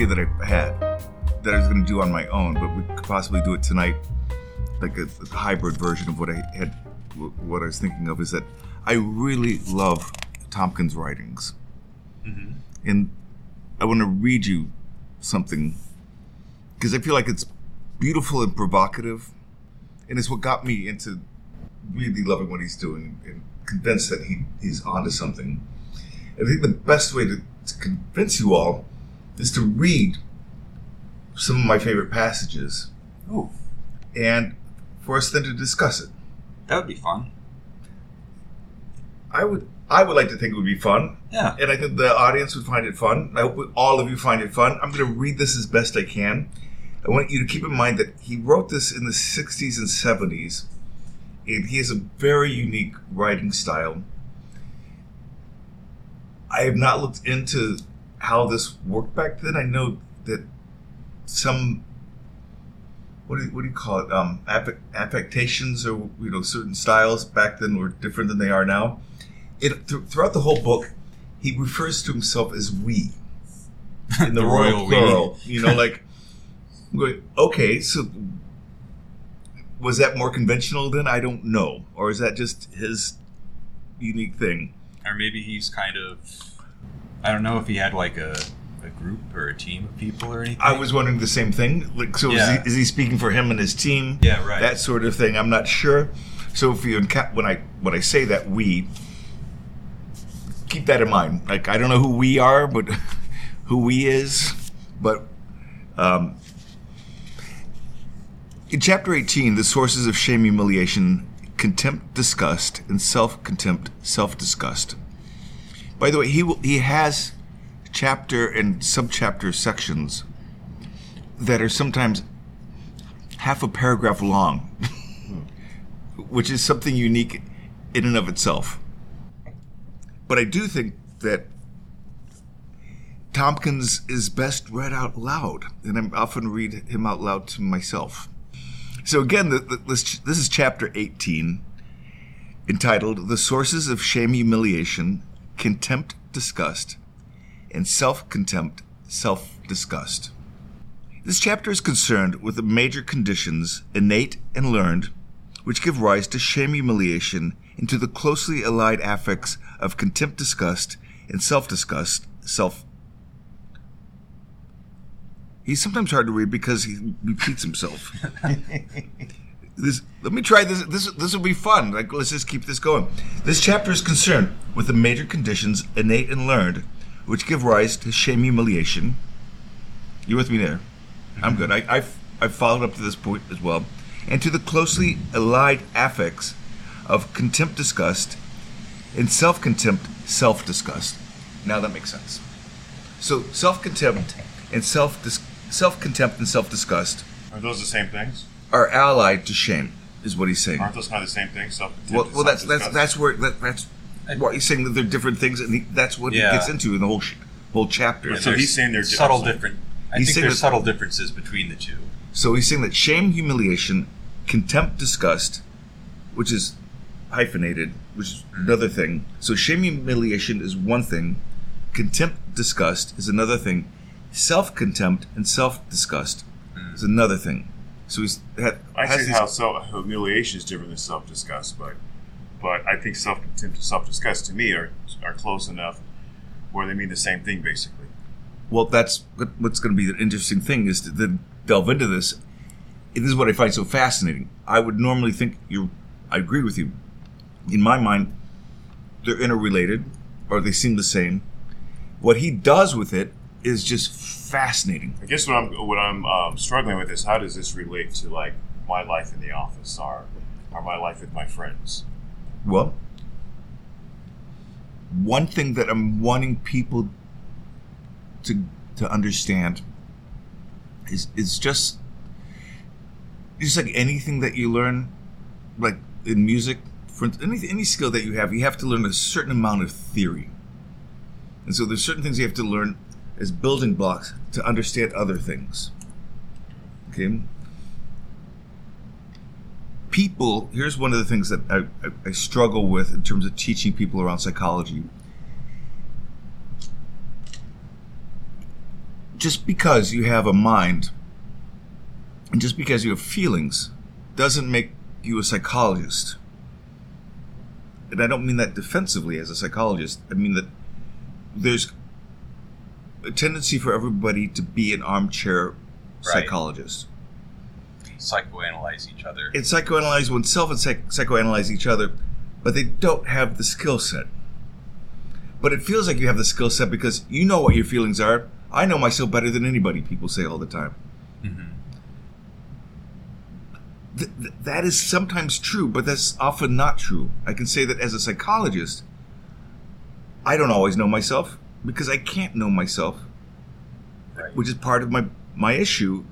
idea that I had that I was going to do on my own, but we could possibly do it tonight, like a, a hybrid version of what I had, what I was thinking of, is that I really love Tomkins' writings, mm-hmm. and I want to read you something because I feel like it's beautiful and provocative, and it's what got me into really loving what he's doing and convinced that he, he's onto something. I think the best way to, to convince you all is to read some of my favorite passages Ooh, and for us then to discuss it. that would be fun. I would I would like to think it would be fun, Yeah. and I think the audience would find it fun. I hope all of you find it fun. I'm going to read this as best I can. I want you to keep in mind that he wrote this in the 60s and 70s, and he has a very unique writing style. I have not looked into how this worked back then. I know that some what do you, what do you call it? Um, affectations or you know certain styles back then were different than they are now. It th- throughout the whole book, he refers to himself as we in the, The royal, royal we. You know, like going, okay, so was that more conventional then? I don't know, or is that just his unique thing? Or maybe he's kind of. I don't know if he had like a, a group or a team of people or anything. I was wondering the same thing. Like, so Yeah. is, he, is he speaking for him and his team? Yeah, right. That sort of thing. I'm not sure. So if you enca- when I when I say that we keep that in mind. Like I don't know who we are, but who we is, but um, in chapter 18, the sources of shame, humiliation, contempt, disgust, and self-contempt, self-disgust. By the way, he he has chapter and subchapter sections that are sometimes half a paragraph long, which is something unique in and of itself. But I do think that Tomkins is best read out loud, and I often read him out loud to myself. So again, the, the, this, this is chapter 18, entitled "The Sources of Shame, Humiliation, Contempt, Disgust, and Self-Contempt, Self-Disgust." This chapter is concerned with the major conditions, innate and learned, which give rise to shame, humiliation, and to the closely allied affects of contempt, disgust, and self-disgust, self. He's sometimes hard to read because he repeats himself. this, let me try this. This this will be fun. Like let's just keep this going. This chapter is concerned with the major conditions, innate and learned, which give rise to shame, humiliation. You with me there? Mm-hmm. I'm good. I, I've, I've followed up to this point as well. And to the closely allied affects of contempt, disgust, and self contempt, self disgust. Now that makes sense. So self contempt and self self contempt and self disgust Are those the same things? Are allied to shame, is what he's saying. Aren't those kind of the same thing? Self Well, well, that's that's that's where that, that's what he's saying that they're different things, and he, that's what Yeah. he gets into in the whole sh- whole chapter. So he's saying they're subtle different. different. I He's think saying there's that- subtle differences between the two. So he's saying that shame, humiliation, contempt, disgust, which is hyphenated, which is another thing. So shame, humiliation is one thing. Contempt, disgust is another thing. Self contempt and self disgust is another thing. So he's ha- I has see how self humiliation is different than self disgust, but but I think self contempt and self disgust to me are are close enough where they mean the same thing basically. Well, that's what's going to be the interesting thing is to then delve into this. This is what I find so fascinating. I would normally think you. I agree with you. In my mind, they're interrelated, or they seem the same. What he does with it is just fascinating. I guess what I'm what I'm um, struggling with is how does this relate to like my life in the office or or my life with my friends? Well, one thing that I'm wanting people to to understand is is just just like anything that you learn, like in music, for any any skill that you have, you have to learn a certain amount of theory, and so there's certain things you have to learn as building blocks to understand other things. Okay. People, here's one of the things that I, I, I struggle with in terms of teaching people around psychology. just because you have a mind and just because you have feelings doesn't make you a psychologist. And I don't mean that defensively as a psychologist. I mean that there's a tendency for everybody to be an armchair Right. psychologist. Psychoanalyze each other. And psychoanalyze oneself and psych- psychoanalyze each other, but they don't have the skill set. But it feels like you have the skill set because you know what your feelings are. I know myself better than anybody, people say all the time. Mhm. Th- th- that is sometimes true, but that's often not true. I can say that as a psychologist, I don't always know myself because I can't know myself, Right. which is part of my my issue,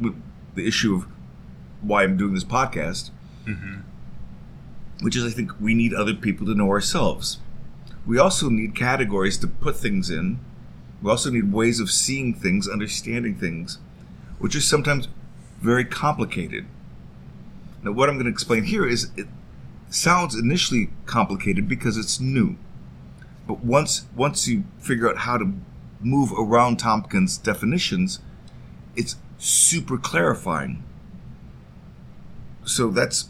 with the issue of why I'm doing this podcast, Mhm. which is I think we need other people to know ourselves. We also need categories to put things in. We also need ways of seeing things, understanding things, which are sometimes very complicated. Now, what I'm going to explain here is it sounds initially complicated because it's new. But once once you figure out how to move around Tomkins' definitions, it's super clarifying. So that's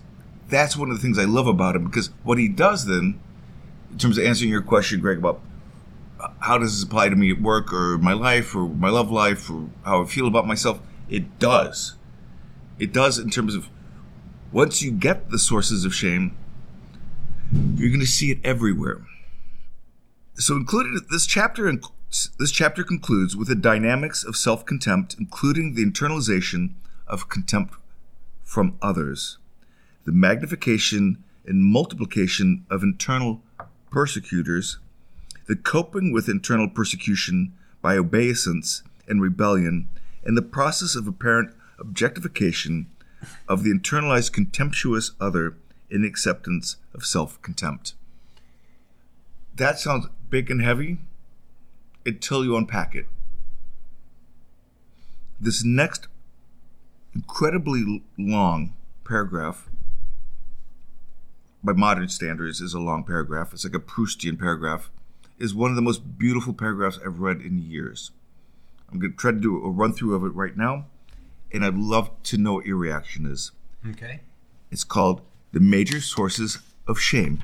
that's one of the things I love about him because what he does then, in terms of answering your question, Greg, about uh, how does this apply to me at work or my life or my love life or how I feel about myself, it does. It does in terms of once you get the sources of shame, you're going to see it everywhere. So included this chapter this chapter concludes with the dynamics of self-contempt, including the internalization of contempt from others, the magnification and multiplication of internal persecutors, the coping with internal persecution by obeisance and rebellion, and the process of apparent objectification of the internalized contemptuous other in acceptance of self-contempt. That sounds big and heavy until you unpack it. This next incredibly long paragraph, by modern standards, is a long paragraph. It's like a Proustian paragraph. Is one of the most beautiful paragraphs I've read in years. I'm going to try to do a run through of it right now, and I'd love to know what your reaction is. Okay. It's called The Major Sources of Shame.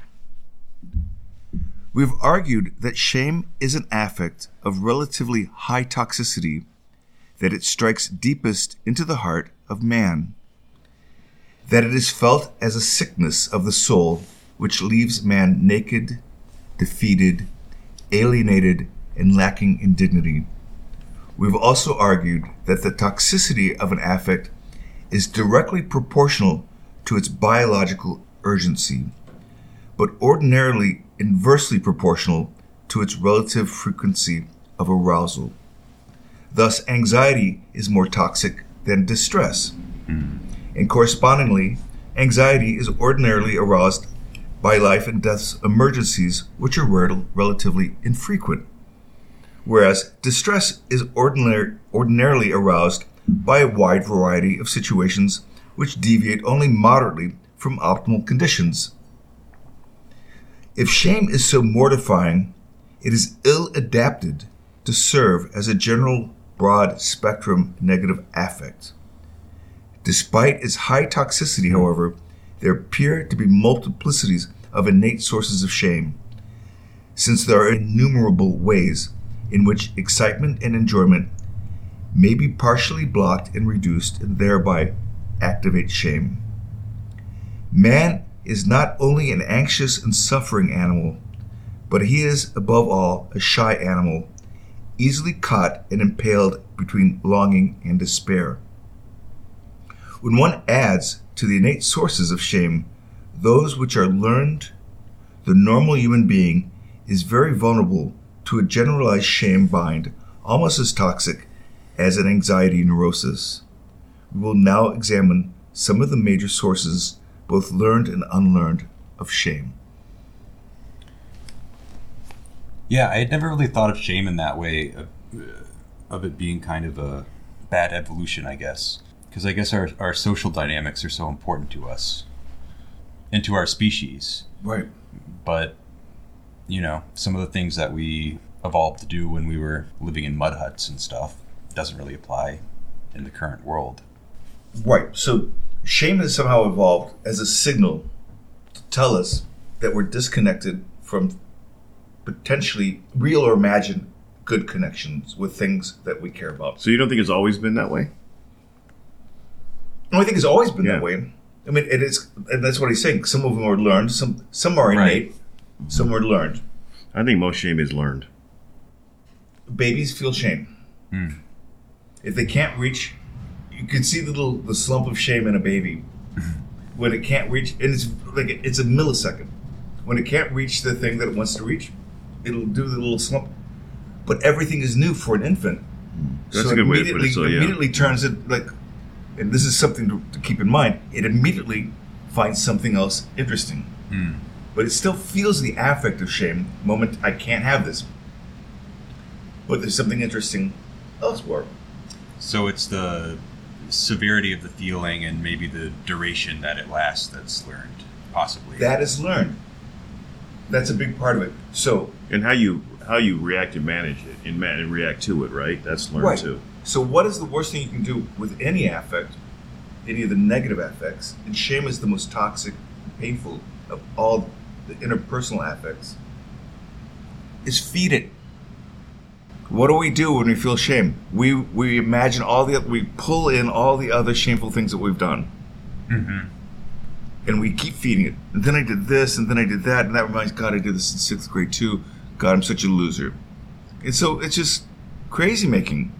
We've argued that shame is an affect of relatively high toxicity, that it strikes deepest into the heart of man, that it is felt as a sickness of the soul which leaves man naked, defeated, alienated, and lacking in dignity. We've also argued that the toxicity of an affect is directly proportional to its biological urgency, but ordinarily inversely proportional to its relative frequency of arousal. Thus, anxiety is more toxic than distress. And correspondingly, anxiety is ordinarily aroused by life and death emergencies, which are rel- relatively infrequent. Whereas distress is ordinary, ordinarily aroused by a wide variety of situations which deviate only moderately from optimal conditions. If shame is so mortifying, it is ill adapted to serve as a general broad spectrum negative affect. Despite its high toxicity, however, there appear to be multiplicities of innate sources of shame, since there are innumerable ways in which excitement and enjoyment may be partially blocked and reduced and thereby activate shame. Man is not only an anxious and suffering animal, but he is, above all, a shy animal, easily caught and impaled between longing and despair. When one adds to the innate sources of shame those which are learned, the normal human being is very vulnerable to a generalized shame bind almost as toxic as an anxiety neurosis. We will now examine some of the major sources, both learned and unlearned, of shame. Yeah, I had never really thought of shame in that way, of, of it being kind of a bad evolution, I guess. Because I guess our, our social dynamics are so important to us and to our species. Right. But, you know, some of the things that we evolved to do when we were living in mud huts and stuff doesn't really apply in the current world. Right. So shame has somehow evolved as a signal to tell us that we're disconnected from potentially real or imagined good connections with things that we care about. So you don't think it's always been that way? No, I think it's always been Yeah. that way. I mean, it is, and that's what he's saying. Some of them are learned. Some some are Right. innate. Some are learned. I think most shame is learned. Babies feel shame. Hmm. If they can't reach, you can see the little the slump of shame in a baby when it can't reach, and it's like it's a millisecond. When it can't reach the thing that it wants to reach, it'll do the little slump. But everything is new for an infant. Hmm. That's a good way to put it, immediately- so, yeah. immediately turns it like, and this is something to, to keep in mind. It immediately finds something else interesting, hmm. but it still feels the affect of shame. Moment, I can't have this. But there's something interesting elsewhere. So it's the severity of the feeling and maybe the duration that it lasts that's learned, possibly. That is learned. That's a big part of it. So And how you how you react and manage it and, man, and react to it, right? That's learned Right. too. So, what is the worst thing you can do with any affect, any of the negative affects? And shame is the most toxic, painful of all the interpersonal affects. Is feed it. What do we do when we feel shame? We we imagine all the we pull in all the other shameful things that we've done, Mm-hmm. and we keep feeding it. And then I did this, and then I did that, and that reminds God I did this in sixth grade too. God, I'm such a loser. And so it's just crazy making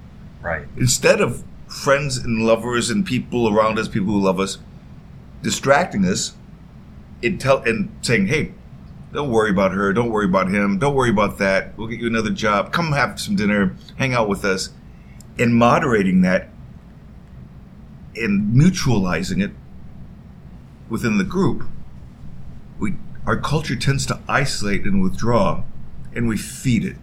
Right. instead of friends and lovers and people around us, people who love us, distracting us, and tell and saying, "Hey, don't worry about her. Don't worry about him. Don't worry about that. We'll get you another job. Come have some dinner. Hang out with us," and moderating that and mutualizing it within the group. We our culture tends to isolate and withdraw, and we feed it.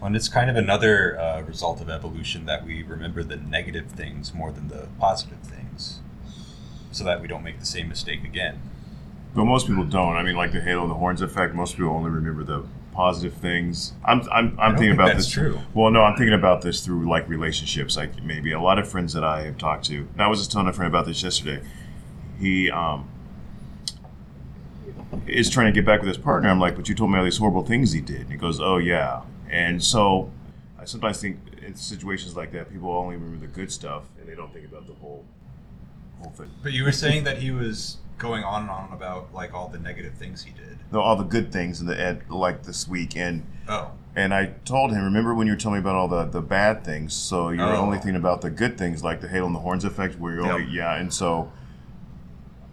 And it's kind of another uh, result of evolution that we remember the negative things more than the positive things, so that we don't make the same mistake again. But most people don't. I mean, like the halo and the horns effect. Most people only remember the positive things. I'm I'm, I'm don't thinking think about that's this. true. Well, no, I'm thinking about this through like relationships. Like maybe a lot of friends that I have talked to. And I was just telling a friend about this yesterday. He um is trying to get back with his partner. I'm like, but you told me all these horrible things he did. And he goes, oh yeah. And so I sometimes think in situations like that, people only remember the good stuff and they don't think about the whole whole thing. But you were saying that he was going on and on about like all the negative things he did. No, all the good things in the end, like this week, and Oh, and I told him, remember when you were telling me about all the, the bad things? So you're Oh. only thinking about the good things, like the halo and the horns effect, where you're only yeah. And so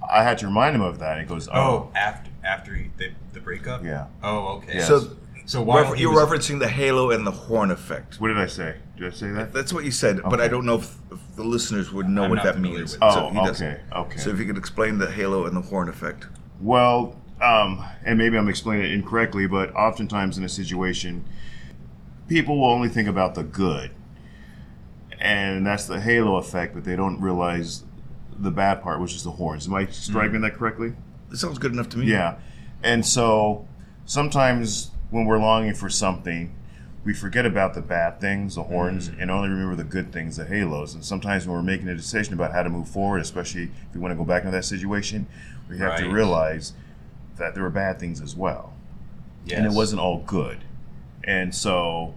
I had to remind him of that. And he goes, oh, oh, after after he, the, the breakup. yeah. Oh, okay. Yes. So, So while refer- he you're was- referencing the halo and the horn effect. What did I say? Did I say that? That's what you said, but Okay. I don't know if, if the listeners would know I'm what not that familiar means. with it. Oh, he doesn't. okay, okay. So if you could explain the halo and the horn effect. Well, um, and maybe I'm explaining it incorrectly, but oftentimes in a situation, people will only think about the good, and that's the halo effect, but they don't realize the bad part, which is the horns. Am I describing that correctly? It sounds good enough to me. Yeah. And so sometimes when we're longing for something, we forget about the bad things, the horns, and only remember the good things, the halos. And sometimes when we're making a decision about how to move forward, especially if we want to go back into that situation, we have to realize that there were bad things as well. And it wasn't all good. And so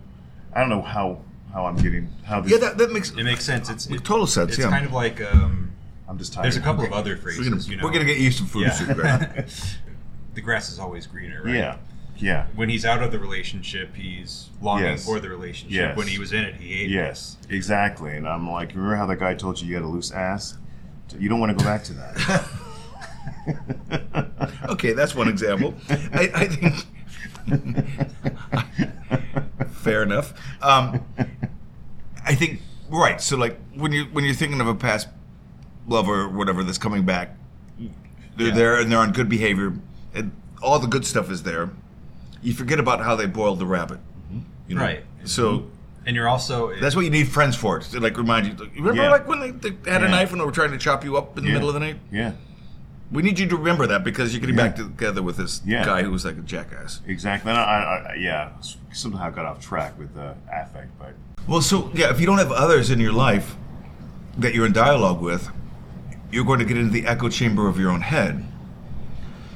I don't know how how I'm getting how this Yeah, that, that makes It makes sense. It's makes it, total sense. it's yeah. kind of like um, I'm just tired. there's a couple of other phrases. we're gonna, you know, we're gonna get you some food yeah. soup, right? the grass is always greener. Right? Yeah. Yeah. When he's out of the relationship, he's longing Yes. for the relationship. Yes. When he was in it, he hated Yes, exactly. And I'm like, remember how that guy told you you had a loose ass? You don't want to go back to that. okay, that's one example. I, I think fair enough. Um, I think right. So like when you when you're thinking of a past lover or whatever that's coming back, they're Yeah. there and they're on good behavior, and all the good stuff is there. You forget about how they boiled the rabbit. Mm-hmm. You know? Right. So mm-hmm. And you're also that's what you need friends for to like remind you. Remember Yeah. like when they, they had a knife and they were trying to chop you up in the Yeah. middle of the night. Yeah. We need you to remember that because you're getting Yeah. back together with this Yeah. guy who was like a jackass. Exactly. And I, I, I, yeah, somehow got off track with the affect, but Well, so yeah, if you don't have others in your life that you're in dialogue with, you're going to get into the echo chamber of your own head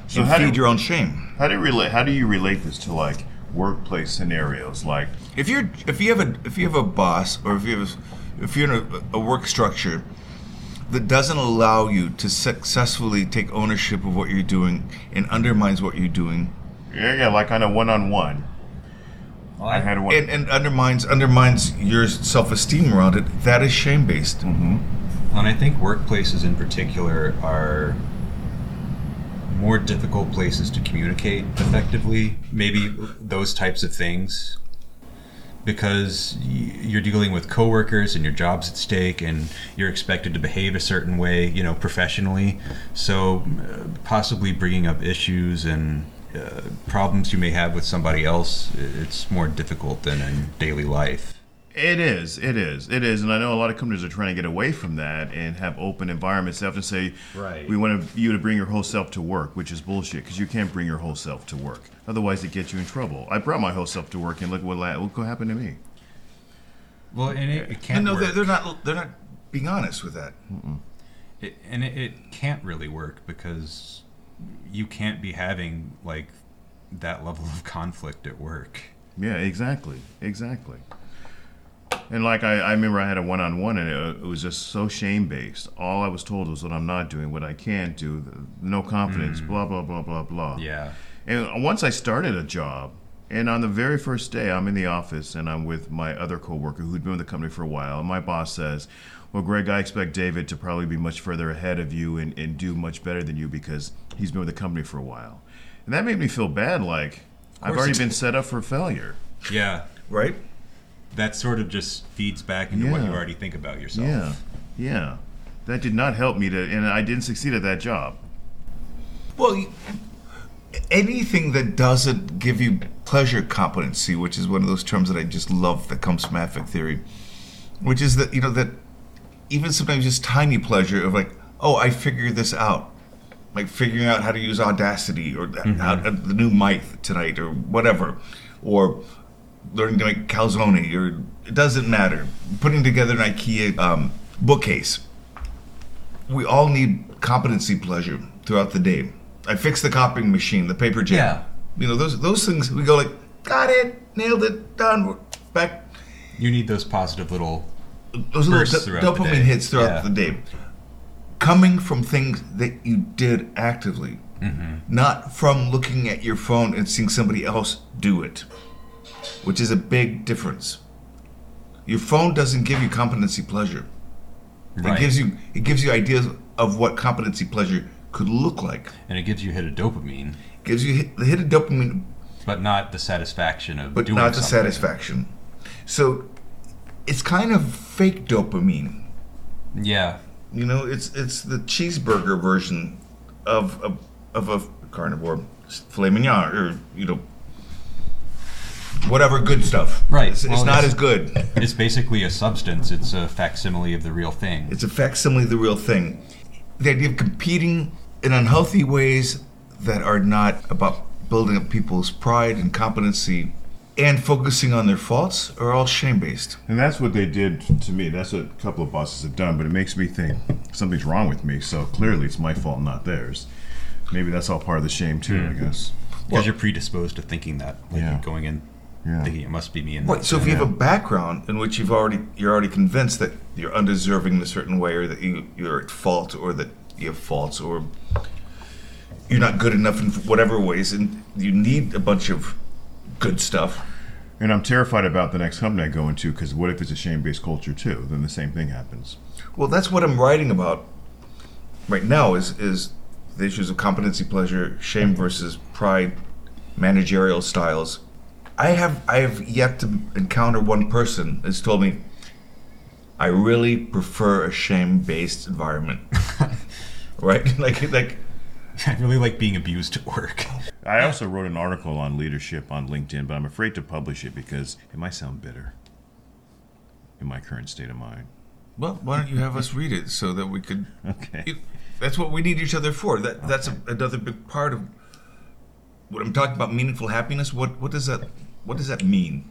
So and how feed do- your own shame. how do you relate? How do you relate this to like workplace scenarios? Like, If you're if you have a if you have a boss or if you have a, if you're in a, a work structure that doesn't allow you to successfully take ownership of what you're doing and undermines what you're doing yeah, yeah, like on a one-on-one. I had one. and, and undermines undermines your self-esteem around it, that is shame based. Mm-hmm. And I think workplaces in particular are more difficult places to communicate effectively. Maybe those types of things. Because you're dealing with coworkers and your job's at stake, and you're expected to behave a certain way, you know, professionally. So, uh, possibly bringing up issues and uh, problems you may have with somebody else, it's more difficult than in daily life. It is, it is, it is, and I know a lot of companies are trying to get away from that and have open environments. They have to say, Right. we want you to bring your whole self to work, which is bullshit because you can't bring your whole self to work. Otherwise, it gets you in trouble. I brought my whole self to work, and look what la- look what happened to me. Well, and it, it can't no, work. they're, they're not they're not being honest with that. It, and it, it can't really work because you can't be having like that level of conflict at work. Yeah, exactly, exactly. And like I, I remember I had a one-on-one, and it, it was just so shame-based. All I was told was what I'm not doing, what I can't do, the, no confidence, mm. blah blah blah blah blah. Yeah. And once I started a job, and on the very first day, I'm in the office and I'm with my other coworker who'd been with the company for a while. And my boss says, Well, Greg, I expect David to probably be much further ahead of you and, and do much better than you because he's been with the company for a while. And that made me feel bad, like I've already been set up for failure. Yeah. Right? That sort of just feeds back into what you already think about yourself. Yeah, yeah. That did not help me to, and I didn't succeed at that job. Well, anything that doesn't give you pleasure competency, which is one of those terms that I just love that comes from affect theory, which is that, you know, that even sometimes just tiny pleasure of like, oh, I figured this out. Like figuring out how to use Audacity or th- how, uh, the new mic tonight or whatever. Or learning to make calzone or it doesn't matter. Putting together an IKEA um, bookcase. We all need competency pleasure throughout the day. I fixed the copying machine, the paper jam. Yeah. You know, those those things we go like, got it, nailed it, done, we're back. You need those positive little. Those little Bursts do- throughout the dopamine hits throughout Yeah. the day. Coming from things that you did actively, Mm-hmm. not from looking at your phone and seeing somebody else do it, which is a big difference. Your phone doesn't give you competency pleasure. Right. It gives you it gives you ideas of what competency pleasure could look like. and it gives you a hit of dopamine, It gives you hit, the hit of dopamine, but not the satisfaction of but not the something. satisfaction. So it's kind of fake dopamine. Yeah. You know, it's it's the cheeseburger version of of, of a carnivore filet mignon, or you know, whatever good stuff. Right. It's, it's not it's- as good. It's basically a substance. It's a facsimile of the real thing. It's a facsimile of the real thing. The idea of competing in unhealthy ways that are not about building up people's pride and competency and focusing on their faults are all shame based. And that's what they did to me. That's what a couple of bosses have done, but it makes me think something's wrong with me. So clearly it's my fault, not theirs. Maybe that's all part of the shame too, I hmm. guess. Because you're predisposed to thinking that. Like Yeah. going in Yeah. thinking it must be me. And Right. So if you have a background in which you've already you're already convinced that you're undeserving in a certain way, or that you, you're at fault, or that you have faults, or you're not good enough in whatever ways, and you need a bunch of good stuff. And I'm terrified about the next company I go into because what if it's a shame-based culture too? Then the same thing happens. Well, that's what I'm writing about right now. Is is the issues of competency, pleasure, shame versus pride, managerial styles. I have I have yet to encounter one person that's told me I really prefer a shame-based environment. right? Like like I really like being abused at work. I also wrote an article on leadership on LinkedIn, but I'm afraid to publish it because it might sound bitter in my current state of mind. Well, why don't you have us read it so that we could? Okay. It- that's what we need each other for. That that's a, another big part of what I'm talking about. Meaningful happiness. What what does that what does that mean?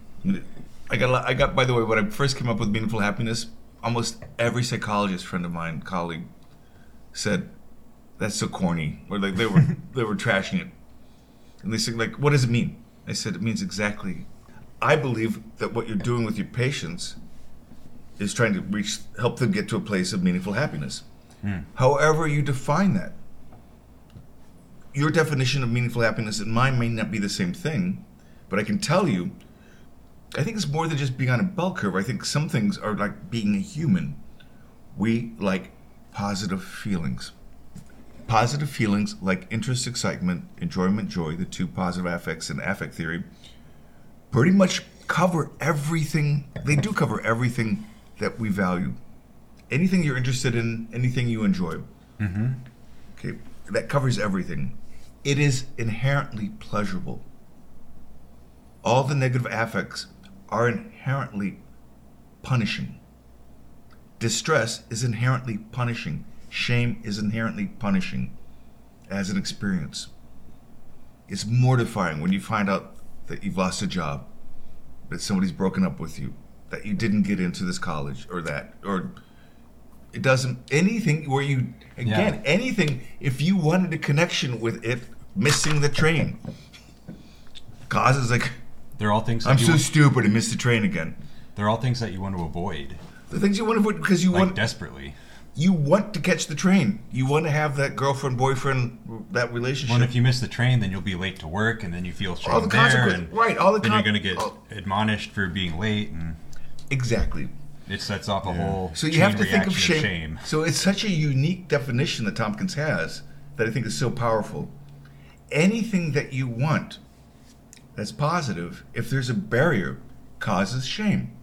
I got a lot- I got by the way when I first came up with meaningful happiness. Almost every psychologist friend of mine, colleague, said that's so corny, or like they were they were trashing it, and they said like, what does it mean? I said it means exactly. I believe that what you're doing with your patients is trying to reach help them get to a place of meaningful happiness. Hmm. However, you define that. Your definition of meaningful happiness and mine may not be the same thing, but I can tell you, I think it's more than just being on a bell curve. I think some things are like being a human. We like positive feelings. Positive feelings like interest, excitement, enjoyment, joy, the two positive affects in affect theory, pretty much cover everything. They do cover everything that we value anything you're interested in, anything you enjoy. Mm-hmm. Okay, that covers everything. It is inherently pleasurable. All the negative affects are inherently punishing. Distress is inherently punishing. Shame is inherently punishing as an experience. It's mortifying when you find out that you've lost a job, that somebody's broken up with you, that you didn't get into this college or that, or it doesn't anything where you again Yeah. anything if you wanted a connection with it missing the train causes like They're all things. That i'm you so want, stupid and missed the train again they're all things that you want to avoid, the things you want to avoid because you like want desperately. you want to catch the train you want to have that girlfriend boyfriend that relationship Well, and if you miss the train, then you'll be late to work, and then you feel shame All the there, consequence- and right, all the then con- you're going to get oh. admonished for being late, and exactly it sets off a whole. so you chain have to think of reaction shame. so it's such a unique definition that tomkins has that i think is so powerful anything that you want that's positive if there's a barrier causes shame